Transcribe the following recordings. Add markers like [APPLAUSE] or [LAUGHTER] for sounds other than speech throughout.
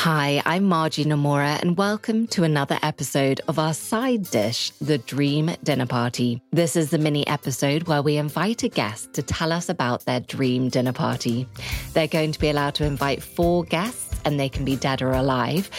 Hi, I'm Margie Nomura, and welcome to another episode of our side dish, The Dream Dinner Party. This is the mini episode where we invite a guest to tell us about their dream dinner party. They're going to be allowed to invite four guests, and they can be dead or alive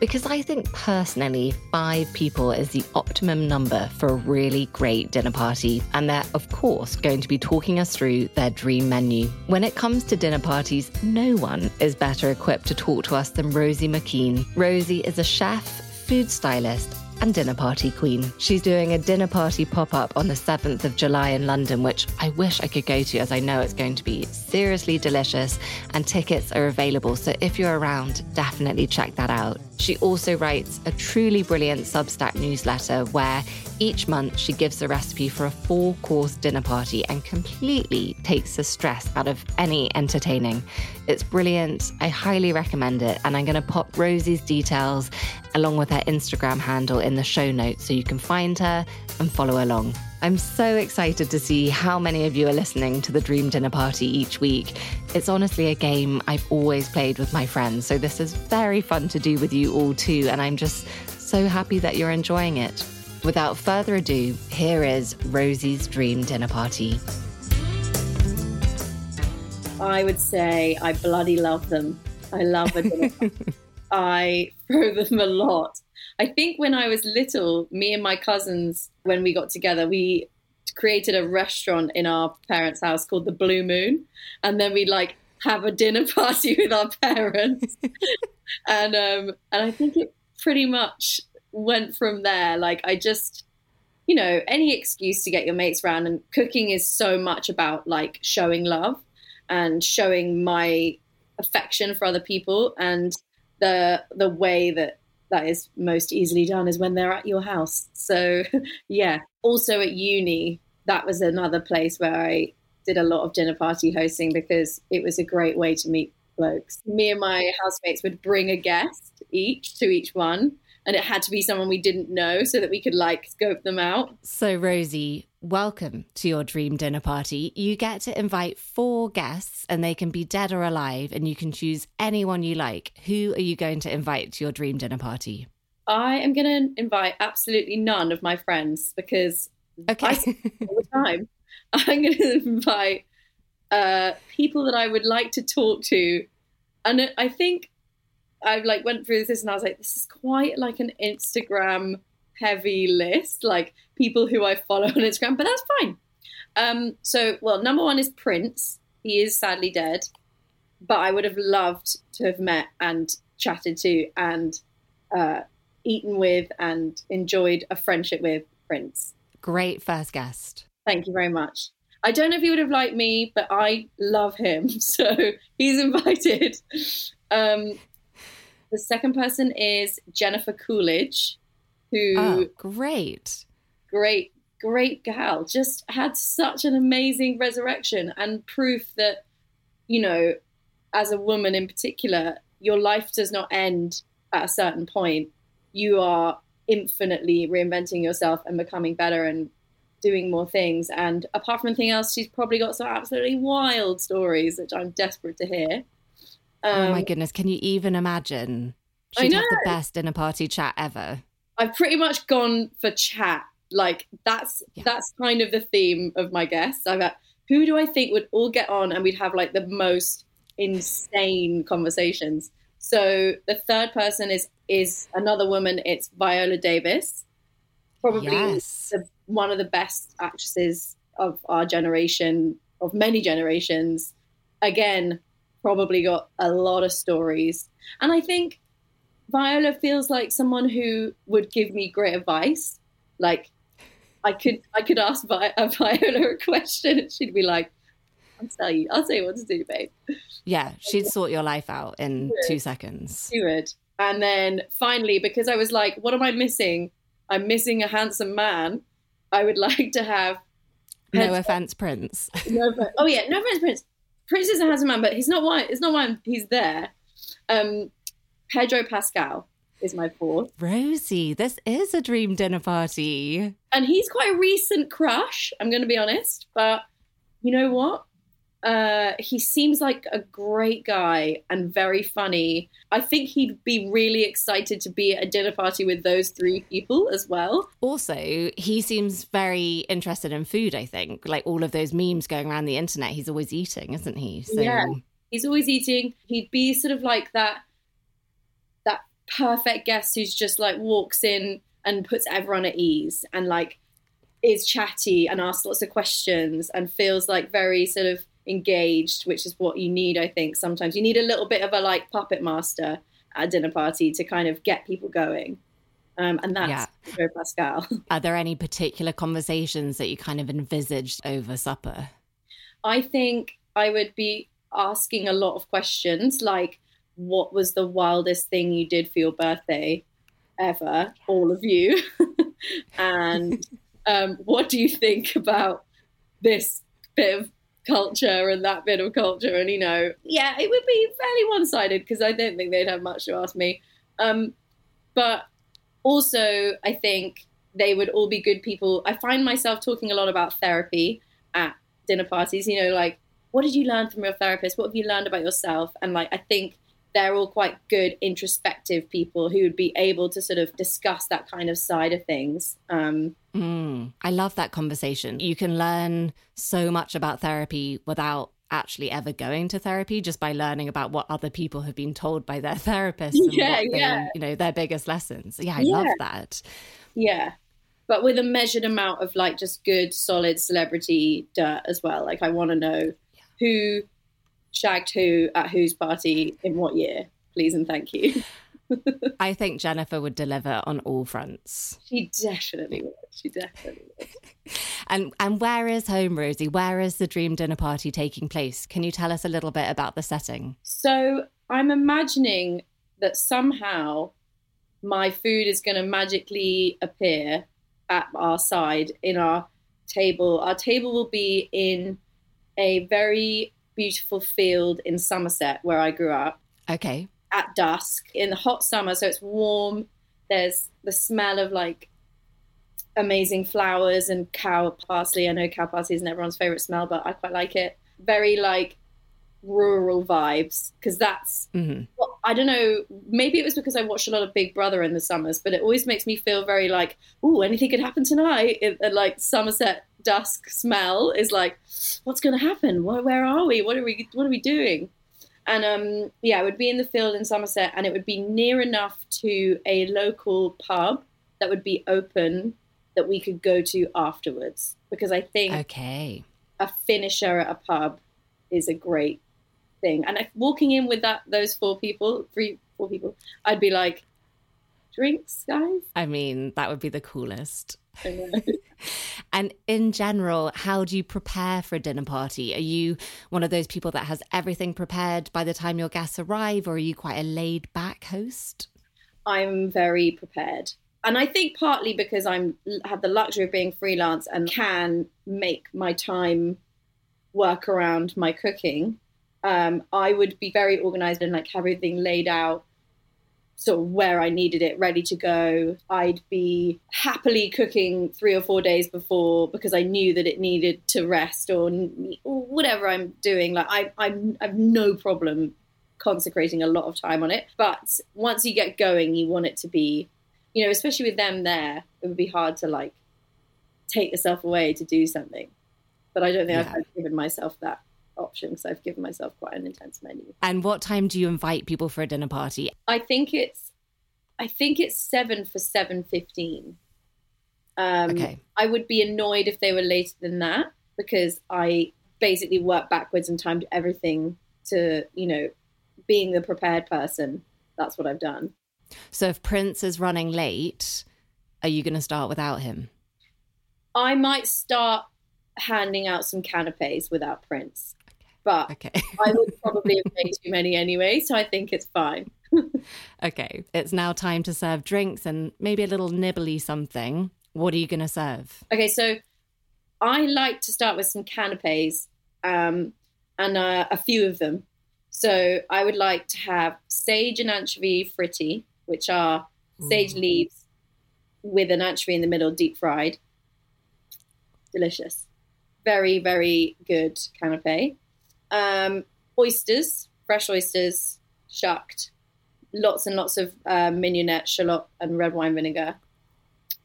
because I think personally, five people is the optimum number for a really great dinner party. And they're, of course, going to be talking us through their dream menu. When it comes to dinner parties, no one is better equipped to talk to us than Rosie Mackean. Rosie is a chef, food stylist, and dinner party queen. She's doing a dinner party pop up on the 7th of July in London, which I wish I could go to as I know it's going to be seriously delicious and tickets are available. So if you're around, definitely check that out. She also writes a truly brilliant Substack newsletter where each month she gives a recipe for a four course dinner party and completely takes the stress out of any entertaining. It's brilliant. I highly recommend it. And I'm going to pop Rosie's details along with her Instagram handle in the show notes so you can find her and follow along. I'm so excited to see how many of you are listening to the Dream Dinner Party each week. It's honestly a game I've always played with my friends, so this is very fun to do with you all too, and I'm just so happy that you're enjoying it. Without further ado, here is Rosie's Dream Dinner Party. I would say I bloody love them. I love a dinner [LAUGHS] party. I throw them a lot. I think when I was little, me and my cousins, when we got together, we created a restaurant in our parents' house called the Blue Moon, and then we'd like have a dinner [LAUGHS] party with our parents, [LAUGHS] and um, and I think it pretty much went from there. Like I just, you know, any excuse to get your mates around, and cooking is so much about like showing love and showing my affection for other people, and the the way that that is most easily done is when they're at your house. So, [LAUGHS] yeah. Also at uni, that was another place where I did a lot of dinner party hosting because it was a great way to meet blokes. Me and my housemates would bring a guest each to each one, and it had to be someone we didn't know so that we could like scope them out. So, Rosie, welcome to your dream dinner party. You get to invite four guests, and they can be dead or alive, and you can choose anyone you like. Who are you going to invite to your dream dinner party? I am going to invite absolutely none of my friends because okay. all the time. [LAUGHS] I'm going to invite uh, people that I would like to talk to, and I think I like went through this and I was like, this is quite like an Instagram heavy list, like people who I follow [LAUGHS] on Instagram, but that's fine. Um, so, well, number one is Prince. He is sadly dead, but I would have loved to have met and chatted to and uh, eaten with and enjoyed a friendship with Prince. Great first guest. Thank you very much. I don't know if he would have liked me, but I love him, [LAUGHS] so he's invited. Um, the second person is Jennifer Coolidge, who oh, great, great, great gal. Just had such an amazing resurrection and proof that you know, as a woman in particular, your life does not end at a certain point. You are infinitely reinventing yourself and becoming better and doing more things. And apart from anything else, she's probably got some absolutely wild stories, which I'm desperate to hear. Um, oh my um, goodness, can you even imagine? She'd have the best dinner party chat ever. I've pretty much gone for chat. Like that's yeah. that's kind of the theme of my guests. I've got who do I think would all get on and we'd have like the most insane conversations. So the third person is is another woman. It's Viola Davis, probably yes. the, one of the best actresses of our generation, of many generations. Again, probably got a lot of stories. And I think Viola feels like someone who would give me great advice. Like I could I could ask Vi- Viola a question and she'd be like, I'll tell you, I'll tell you what to do, babe. Yeah, she'd sort your life out in two seconds. She would. And then finally, because I was like, what am I missing? I'm missing a handsome man. I would [LAUGHS] like to have No offense, Prince. no, oh yeah, no offense, Prince. Prince is a handsome man, but he's not why it's not why he's there. Um, Pedro Pascal is my fourth. Rosie, this is a dream dinner party. And he's quite a recent crush, I'm going to be honest. But you know what? Uh, he seems like a great guy and very funny. I think he'd be really excited to be at a dinner party with those three people as well. Also, he seems very interested in food, I think. Like all of those memes going around the internet, he's always eating, isn't he? So... Yeah, he's always eating. He'd be sort of like that that perfect guest who's just like walks in and puts everyone at ease and like is chatty and asks lots of questions and feels like very sort of engaged, which is what you need, I think. Sometimes you need a little bit of a like puppet master at a dinner party to kind of get people going. Um, and that's yeah. Pedro Pascal. [LAUGHS] Are there any particular conversations that you kind of envisaged over supper? I think I would be asking a lot of questions like, what was the wildest thing you did for your birthday ever, all of you? [LAUGHS] and [LAUGHS] um, what do you think about this bit of culture and that bit of culture? And, you know, yeah, it would be fairly one sided because I don't think they'd have much to ask me. Um, but also, I think they would all be good people. I find myself talking a lot about therapy at dinner parties, you know, like, what did you learn from your therapist? What have you learned about yourself? And like, I think they're all quite good introspective people who would be able to sort of discuss that kind of side of things. Um, mm, I love that conversation. You can learn so much about therapy without actually ever going to therapy just by learning about what other people have been told by their [LAUGHS] therapists yeah, yeah. you know their biggest lessons yeah i yeah. love that yeah but with a measured amount of like just good solid celebrity dirt as well like i want to know yeah. who shagged who at whose party in what year, please and thank you. [LAUGHS] I think Jennifer would deliver on all fronts. She definitely would. She definitely would. [LAUGHS] and and where is home, Rosie? Where is the dream dinner party taking place? Can you tell us a little bit about the setting? So I'm imagining that somehow my food is going to magically appear at our side in our table. Our table will be in a very beautiful field in Somerset where I grew up. Okay. At dusk in the hot summer, so it's warm. There's the smell of like amazing flowers and cow parsley. I know cow parsley isn't everyone's favorite smell, but I quite like it. Very like rural vibes because that's mm-hmm. well, I don't know. Maybe it was because I watched a lot of Big Brother in the summers, but it always makes me feel very like, oh, anything could happen tonight. It, like Somerset dusk smell is like, what's going to happen? Where, where, are we? What are we? What are we doing? And um, yeah, it would be in the field in Somerset, and it would be near enough to a local pub that would be open that we could go to afterwards. Because I think okay, a finisher at a pub is a great thing. And if walking in with that those four people, three, four people, I'd be like, drinks, guys. I mean, that would be the coolest. [LAUGHS] and in general, how do you prepare for a dinner party? Are you one of those people that has everything prepared by the time your guests arrive, or are you quite a laid back host? I'm very prepared. And I think partly because I'm have the luxury of being freelance and can make my time work around my cooking. Um, I would be very organized and like have everything laid out sort of where I needed it ready to go. I'd be happily cooking three or four days before because I knew that it needed to rest or, or whatever I'm doing. Like I, I, I have no problem consecrating a lot of time on it. But once you get going, you want it to be, you know, especially with them there, it would be hard to like take yourself away to do something. But I don't think yeah. I've given myself that option because I've given myself quite an intense menu. And what time do you invite people for a dinner party? I think it's I think it's seven for seven fifteen. Um, okay. I would be annoyed if they were later than that because I basically work backwards and timed everything to you know being the prepared person. That's what I've done. So if Prince is running late, are you going to start without him? I might start handing out some canapes without Prince but okay. I would [LAUGHS] probably have made too many anyway, so I think it's fine. okay, it's now time to serve drinks and maybe a little nibbly something. What are you going to serve? Okay, so I like to start with some canapes um, and uh, a few of them. So I would like to have sage and anchovy fritti, which are sage Ooh. leaves with an anchovy in the middle, deep fried. Delicious. Very, very good canapé. Um, oysters, fresh oysters, shucked, lots and lots of uh, mignonette, shallot, and red wine vinegar.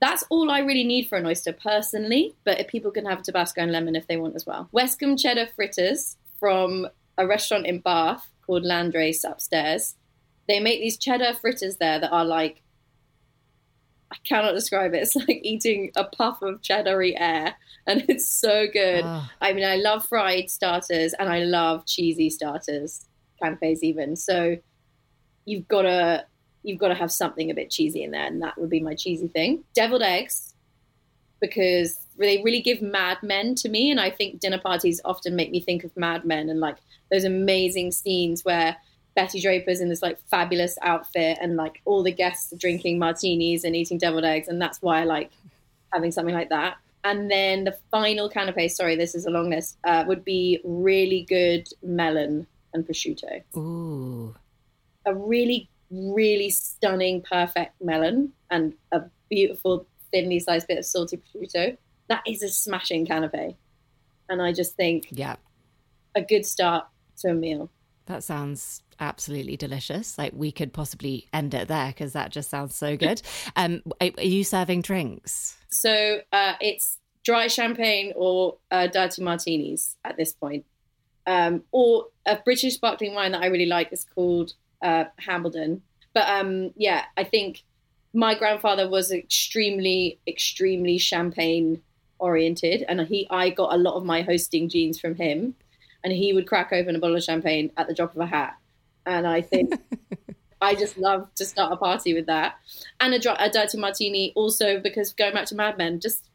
That's all I really need for an oyster personally, but people can have Tabasco and lemon if they want as well. Westcombe cheddar fritters from a restaurant in Bath called Landrace upstairs. They make these cheddar fritters there that are like I cannot describe it. It's [LAUGHS] like eating a puff of cheddary air, and it's so good. Oh. I mean, I love fried starters and I love cheesy starters, canapes even. So you've got to you've got to have something a bit cheesy in there, and that would be my cheesy thing. Deviled eggs, because they really give Mad Men to me, and I think dinner parties often make me think of Mad Men and like those amazing scenes where Betty Draper's in this like fabulous outfit, and like all the guests are drinking martinis and eating deviled eggs, and that's why I like having something like that. And then the final canapé, sorry, this is a long list, uh, would be really good melon and prosciutto. Ooh. A really really stunning, perfect melon and a beautiful, thinly sliced bit of salty prosciutto. That is a smashing canapé. And I just think, yeah, a good start to a meal. That sounds absolutely delicious. Like we could possibly end it there because that just sounds so good. [LAUGHS] Um, are you serving drinks? So uh, it's dry champagne or uh, dirty martinis at this point. Um, or a British sparkling wine that I really like is called uh, Hambledon. But um, yeah, I think my grandfather was extremely, extremely champagne oriented, and he I got a lot of my hosting genes from him, and he would crack open a bottle of champagne at the drop of a hat, and I think. [LAUGHS] I just love to start a party with that, and a, a dirty martini also because going back to Mad Men, just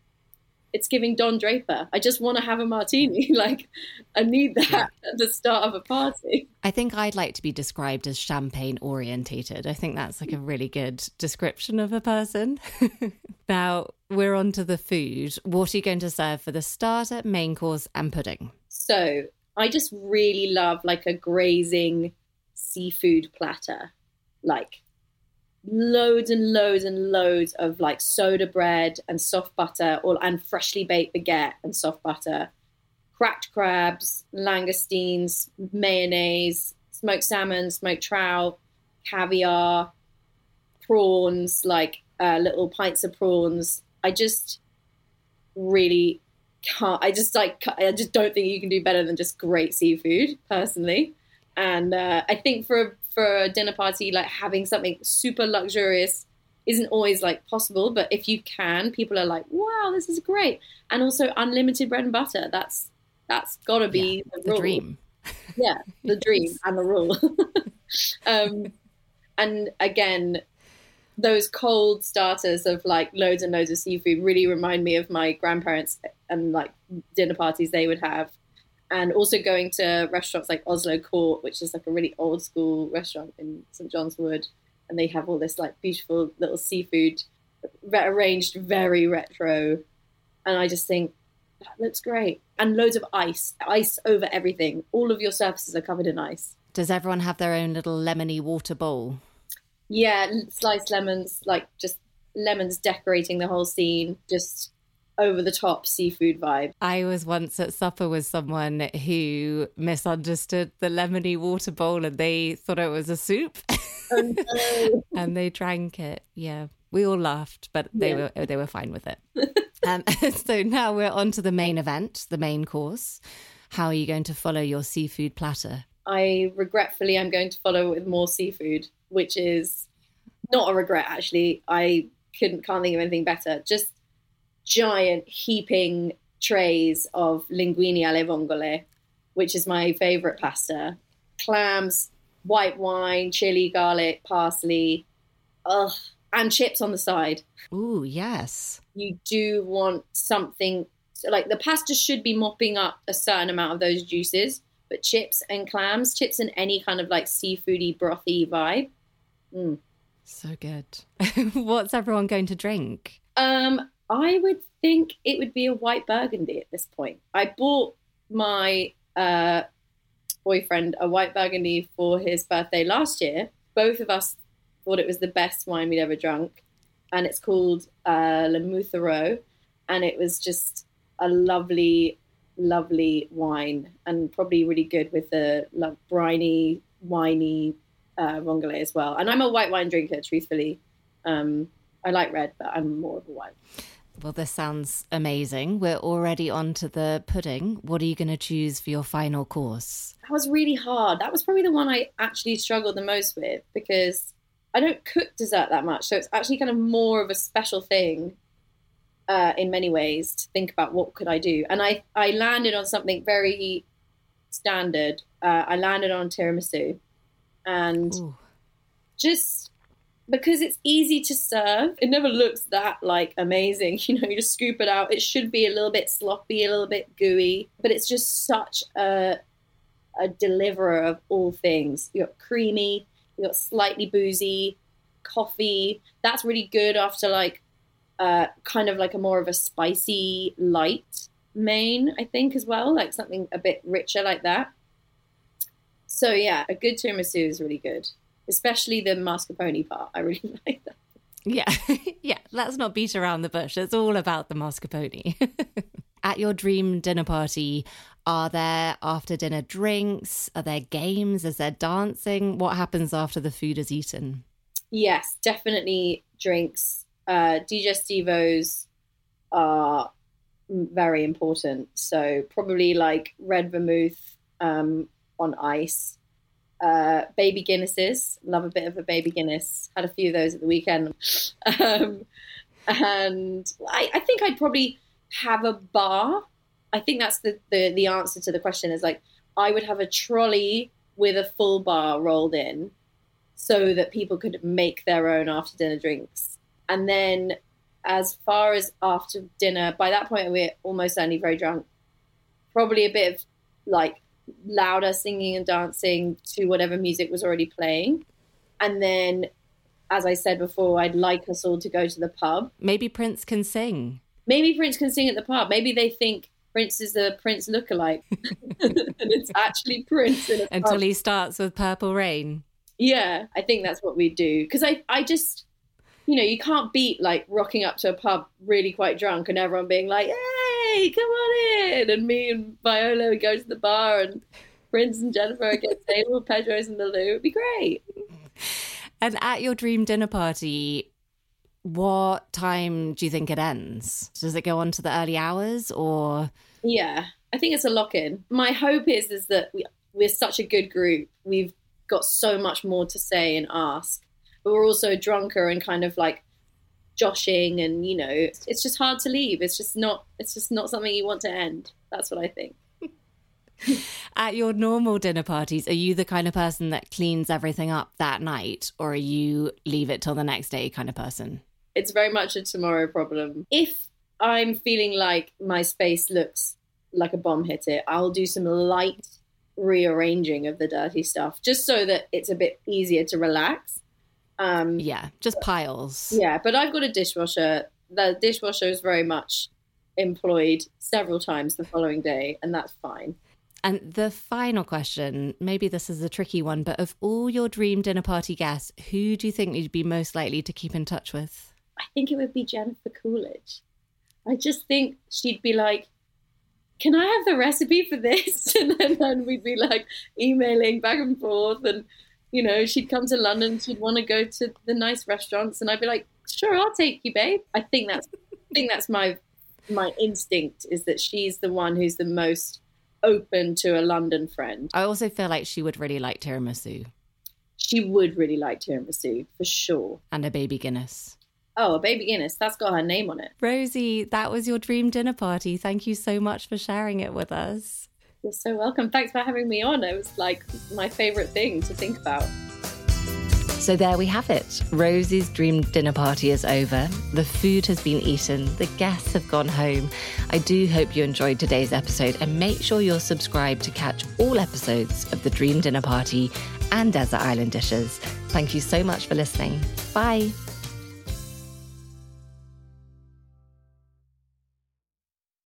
it's giving Don Draper. I just want to have a martini. [LAUGHS] like, I need that at the start of a party. I think I'd like to be described as champagne orientated. I think that's like a really good description of a person. [LAUGHS] now, we're on to the food. What are you going to serve for the starter, main course, and pudding? So, I just really love like a grazing seafood platter. Like, loads and loads and loads of like soda bread and soft butter or and freshly baked baguette and soft butter cracked crabs langoustines mayonnaise smoked salmon smoked trout caviar prawns like uh, little pints of prawns i just really can't i just like i just don't think you can do better than just great seafood personally and uh, i think for a, for a dinner party, like having something super luxurious isn't always like possible. But if you can, people are like, wow, this is great. And also unlimited bread and butter. That's that's gotta be yeah, the, the dream. yeah, the dream and the rule. [LAUGHS] um, and again, those cold starters of like loads and loads of seafood really remind me of my grandparents and like dinner parties they would have and also going to restaurants like Oslo Court, which is like a really old school restaurant in St John's Wood, and they have all this like beautiful little seafood arranged very retro, and I just think that looks great, and loads of ice, ice over everything. All of your surfaces are covered in ice. Does everyone have their own little lemony water bowl? Yeah, sliced lemons, like just lemons decorating the whole scene, just over the top seafood vibe. I was once at supper with someone who misunderstood the lemony water bowl and they thought it was a soup. [LAUGHS] Oh, no. and they drank it. Yeah. We all laughed, but they yeah. were they were fine with it. [LAUGHS] um, [LAUGHS] so now we're on to the main event, the main course. How are you going to follow your seafood platter? I regretfully am going to follow with more seafood, which is not a regret actually. I couldn't can't think of anything better. Just giant heaping trays of linguine alle vongole, which is my favorite pasta. Clams, white wine, chili, garlic, parsley, ugh, and chips on the side. Ooh, yes. You do want something like the pasta should be mopping up a certain amount of those juices, but chips and clams, chips and any kind of like seafoody, brothy vibe. Mm. So good. [LAUGHS] What's everyone going to drink? Um, I would think it would be a white burgundy at this point. I bought my uh, boyfriend a white burgundy for his birthday last year. Both of us thought it was the best wine we'd ever drunk, and it's called uh, Le Mouthereau, and it was just a lovely lovely wine and probably really good with the like briny, winey uh, as well. And I'm a white wine drinker, truthfully. Um, I like red, but I'm more of a white. Well, this sounds amazing. We're already on to the pudding. What are you going to choose for your final course? That was really hard. That was probably the one I actually struggled the most with because I don't cook dessert that much. So it's actually kind of more of a special thing uh, in many ways to think about what could I do. And I, I landed on something very standard. Uh, I landed on tiramisu. And Ooh. just because it's easy to serve. It never looks that like amazing. [LAUGHS] You know, you just scoop it out. It should be a little bit sloppy, a little bit gooey, but it's just such a a deliverer of all things. You got creamy, you got slightly boozy, coffee. That's really good after like uh, kind of like a more of a spicy light main, I think, as well, like something a bit richer like that. So yeah, a good tiramisu is really good especially the mascarpone part. I really [LAUGHS] like that. Yeah, [LAUGHS] yeah. Let's not beat around the bush. It's all about the mascarpone. [LAUGHS] At your dream dinner party, are there after dinner drinks? Are there games? Is there dancing? What happens after the food is eaten? Yes, definitely drinks. Uh, digestivos are very important. So probably like red vermouth um, on ice uh, baby Guinnesses. Love a bit of a baby Guinness. Had a few of those at the weekend. [LAUGHS] Um, and I, I, think I'd probably have a bar. I think that's the, the, the answer to the question is like, I would have a trolley with a full bar rolled in so that people could make their own after dinner drinks. And then as far as after dinner, by that point, we're almost certainly very drunk. Probably a bit of like louder singing and dancing to whatever music was already playing. And then, as I said before, I'd like us all to go to the pub. Maybe Prince can sing. Maybe Prince can sing at the pub. Maybe they think Prince is a Prince lookalike, [LAUGHS] [LAUGHS] and it's actually Prince. Until pub. he starts with Purple Rain. Yeah, I think that's what we do. Because I, I just, you know, you can't beat like rocking up to a pub really quite drunk and everyone being like, ah, hey, come on in. And me and Viola would go to the bar and Prince and Jennifer get table, [LAUGHS] Pedro's in the loo. It'd be great. And at your dream dinner party, what time do you think it ends? Does it go on to the early hours or? Yeah, I think it's a lock in. My hope is is that we, we're such a good group. We've got so much more to say and ask, but we're also drunker and kind of like joshing and you know it's just hard to leave. It's just not it's just not something you want to end. That's what i think. [LAUGHS] At your normal dinner parties are you the kind of person that cleans everything up that night or are you leave it till the next day kind of person? It's very much a tomorrow problem. If i'm feeling like my space looks like a bomb hit it i'll do some light rearranging of the dirty stuff just so that it's a bit easier to relax um, yeah, just piles. Yeah, but I've got a dishwasher. The dishwasher is very much employed several times the following day, and that's fine. And the final question, maybe this is a tricky one, but of all your dream dinner party guests, who do you think you'd be most likely to keep in touch with? I think it would be Jennifer Coolidge. I just think she'd be like, Can I have the recipe for this? [LAUGHS] And then, then we'd be like emailing back and forth and you know, she'd come to London, she'd want to go to the nice restaurants, and I'd be like, "Sure, I'll take you, babe." I think that's, I think that's my, my instinct is that she's the one who's the most open to a London friend. I also feel like she would really like tiramisu. She would really like tiramisu for sure, and a baby Guinness. Oh, a baby Guinness. That's got her name on it. Rosie, that was your dream dinner party. Thank you so much for sharing it with us. You're so welcome. Thanks for having me on. It was like my favorite thing to think about. So there we have it. Rosie's dream dinner party is over. The food has been eaten. The guests have gone home. I do hope you enjoyed today's episode and make sure you're subscribed to catch all episodes of the Dream Dinner Party and Desert Island Dishes. Thank you so much for listening. Bye.